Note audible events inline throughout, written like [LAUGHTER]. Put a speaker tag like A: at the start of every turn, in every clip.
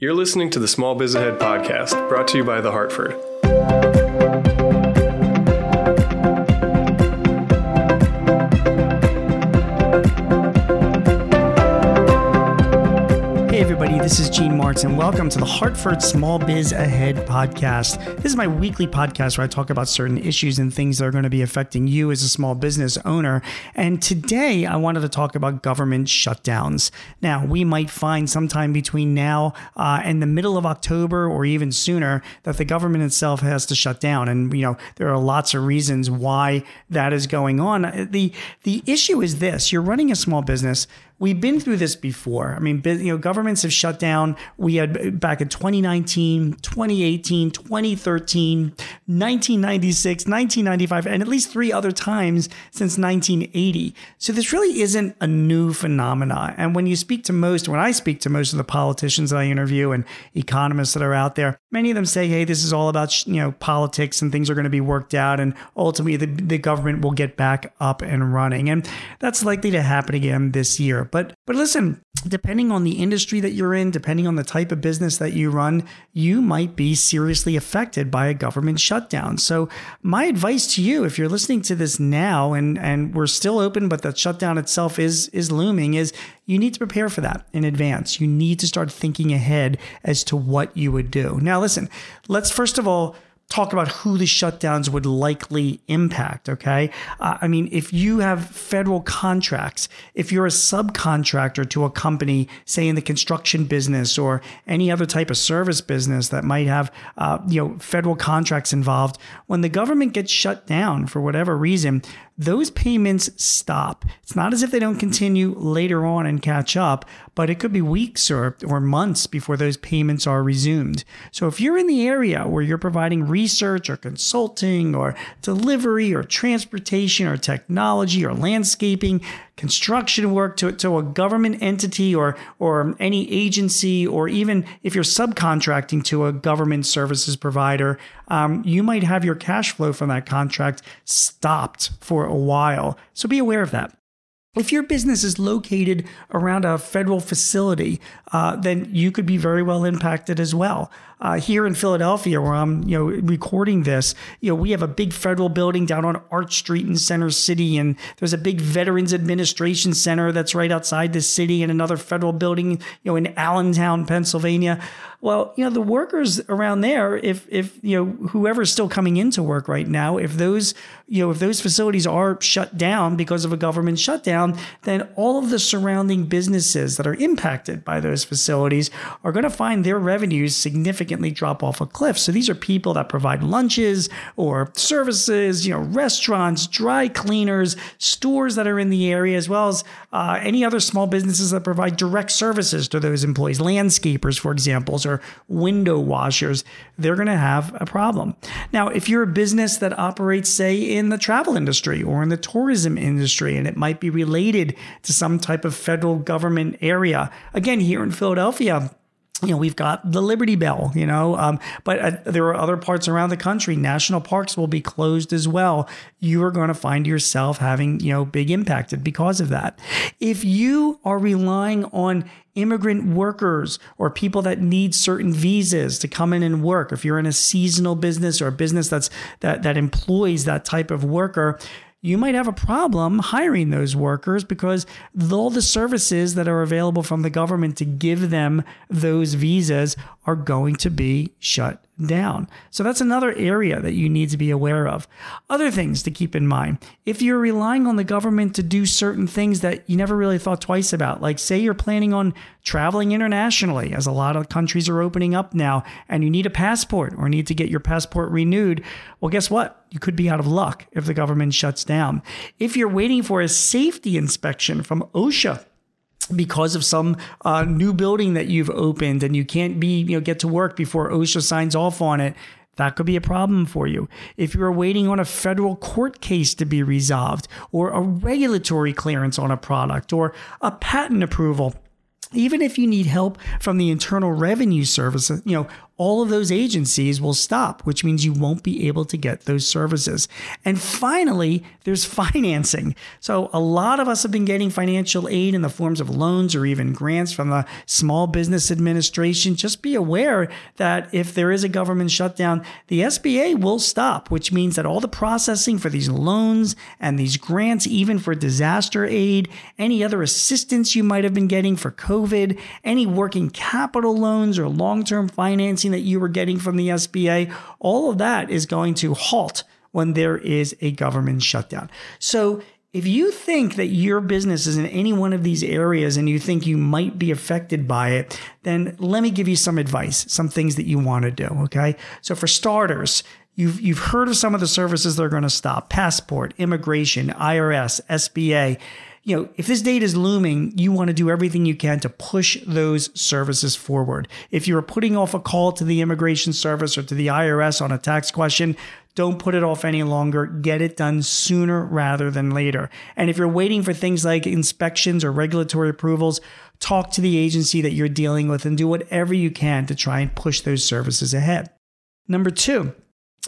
A: You're listening to the Small Biz Ahead podcast, brought to you by The Hartford.
B: This is Gene Marks, and welcome to the Hartford Small Biz Ahead podcast. This is my weekly podcast where I talk about certain issues and things that are going to be affecting you as a small business owner. And today I wanted to talk about government shutdowns. Now, we might find sometime between now uh, and the middle of October or even sooner that the government itself has to shut down. And, you know, there are lots of reasons why that is going on. The, the issue is this you're running a small business we've been through this before. I mean, you know, governments have shut down. We had back in 2019, 2018, 2013, 1996, 1995, and at least three other times since 1980. So this really isn't a new phenomenon. And when you speak to most, when I speak to most of the politicians that I interview and economists that are out there, many of them say, "Hey, this is all about you know politics and things are going to be worked out, and ultimately the, the government will get back up and running." And that's likely to happen again this year. But but listen, depending on the industry that you're in, depending on the type of business that you run, you might be seriously affected by a government shutdown. So my advice to you, if you're listening to this now and and we're still open, but the shutdown itself is is looming, is you need to prepare for that in advance. You need to start thinking ahead as to what you would do. Now, listen, let's first of all talk about who the shutdowns would likely impact. Okay. Uh, I mean, if you have federal contracts, if you're a subcontractor to a company, say in the construction business or any other type of service business that might have, uh, you know, federal contracts involved, when the government gets shut down for whatever reason, those payments stop. It's not as if they don't continue later on and catch up, but it could be weeks or, or months before those payments are resumed. So if you're in the area where you're providing research or consulting or delivery or transportation or technology or landscaping, construction work to, to a government entity or or any agency or even if you're subcontracting to a government services provider um, you might have your cash flow from that contract stopped for a while. So be aware of that if your business is located around a federal facility, uh, then you could be very well impacted as well. Uh, here in Philadelphia, where I'm, you know, recording this, you know, we have a big federal building down on Arch Street in Center City, and there's a big Veterans Administration Center that's right outside the city, and another federal building, you know, in Allentown, Pennsylvania. Well, you know, the workers around there, if if you know whoever's still coming into work right now, if those you know if those facilities are shut down because of a government shutdown, then all of the surrounding businesses that are impacted by those facilities are going to find their revenues significantly significantly drop off a cliff. So these are people that provide lunches or services, you know, restaurants, dry cleaners, stores that are in the area, as well as uh, any other small businesses that provide direct services to those employees, landscapers, for example, or window washers. They're going to have a problem. Now, if you're a business that operates, say, in the travel industry or in the tourism industry, and it might be related to some type of federal government area, again, here in Philadelphia, you know, we've got the Liberty Bell, you know, um, but uh, there are other parts around the country. National parks will be closed as well. You are going to find yourself having, you know, big impacted because of that. If you are relying on immigrant workers or people that need certain visas to come in and work, if you're in a seasonal business or a business that's that that employs that type of worker, you might have a problem hiring those workers because all the services that are available from the government to give them those visas are going to be shut down. So that's another area that you need to be aware of. Other things to keep in mind if you're relying on the government to do certain things that you never really thought twice about, like say you're planning on traveling internationally, as a lot of countries are opening up now, and you need a passport or need to get your passport renewed, well, guess what? You could be out of luck if the government shuts down. If you're waiting for a safety inspection from OSHA, because of some uh, new building that you've opened and you can't be you know get to work before OSHA signs off on it that could be a problem for you. If you're waiting on a federal court case to be resolved, or a regulatory clearance on a product, or a patent approval, even if you need help from the Internal Revenue Service, you know, all of those agencies will stop, which means you won't be able to get those services. And finally, there's financing. So a lot of us have been getting financial aid in the forms of loans or even grants from the Small Business Administration. Just be aware that if there is a government shutdown, the SBA will stop, which means that all the processing for these loans and these grants, even for disaster aid, any other assistance you might have been getting for COVID, any working capital loans or long term financing financing that you were getting from the SBA, all of that is going to halt when there is a government shutdown. So if you think that your business is in any one of these areas and you think you might be affected by it, then let me give you some advice, some things that you want to do. Okay. So for starters, You've, you've heard of some of the services that are going to stop passport, immigration, IRS, SBA you know, if this date is looming, you want to do everything you can to push those services forward. If you're putting off a call to the immigration service or to the IRS on a tax question, don't put it off any longer. Get it done sooner rather than later. And if you're waiting for things like inspections or regulatory approvals, talk to the agency that you're dealing with and do whatever you can to try and push those services ahead. Number two,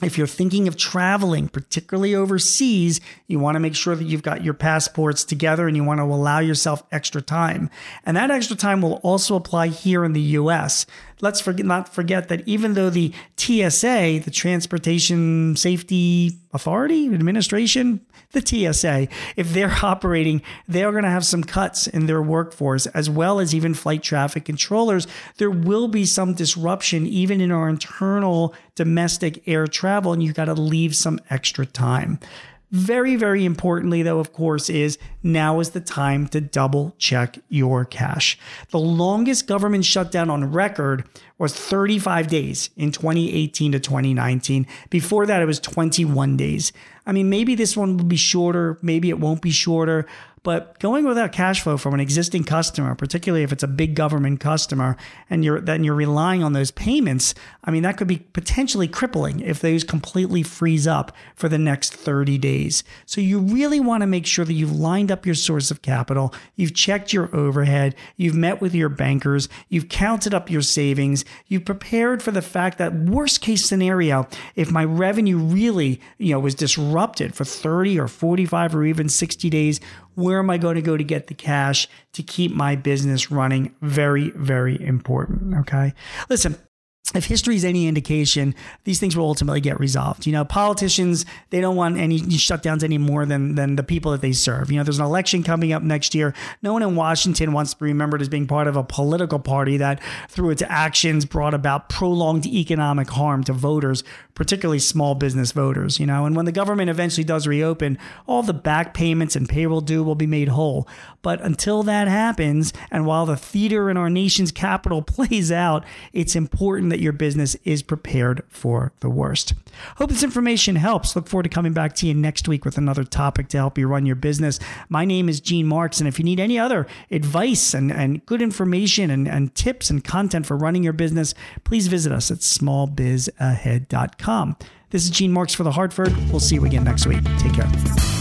B: if you're thinking of traveling, particularly overseas, you want to make sure that you've got your passports together and you want to allow yourself extra time. And that extra time will also apply here in the US. Let's forget, not forget that even though the TSA, the Transportation Safety Authority Administration, the TSA, if they're [LAUGHS] operating, they're going to have some cuts in their workforce, as well as even flight traffic controllers. There will be some disruption even in our internal domestic air travel, and you've got to leave some extra time. Very, very importantly, though, of course, is now is the time to double check your cash. The longest government shutdown on record was 35 days in 2018 to 2019. Before that, it was 21 days. I mean, maybe this one will be shorter, maybe it won't be shorter. But going without cash flow from an existing customer, particularly if it's a big government customer, and you're then you're relying on those payments, I mean that could be potentially crippling if those completely freeze up for the next 30 days. So you really want to make sure that you've lined up your source of capital, you've checked your overhead, you've met with your bankers, you've counted up your savings, you've prepared for the fact that worst case scenario, if my revenue really, you know, was disrupted for 30 or 45 or even 60 days, where am I going to go to get the cash to keep my business running? Very, very important. Okay. Listen, if history is any indication, these things will ultimately get resolved. You know, politicians, they don't want any shutdowns any more than, than the people that they serve. You know, there's an election coming up next year. No one in Washington wants to be remembered as being part of a political party that, through its actions, brought about prolonged economic harm to voters, particularly small business voters. You know, and when the government eventually does reopen, all the back payments and payroll due will be made whole. But until that happens, and while the theater in our nation's capital [LAUGHS] plays out, it's important that your business is prepared for the worst. Hope this information helps. Look forward to coming back to you next week with another topic to help you run your business. My name is Gene Marks, and if you need any other advice and, and good information and, and tips and content for running your business, please visit us at smallbizahead.com. This is Gene Marks for The Hartford. We'll see you again next week. Take care.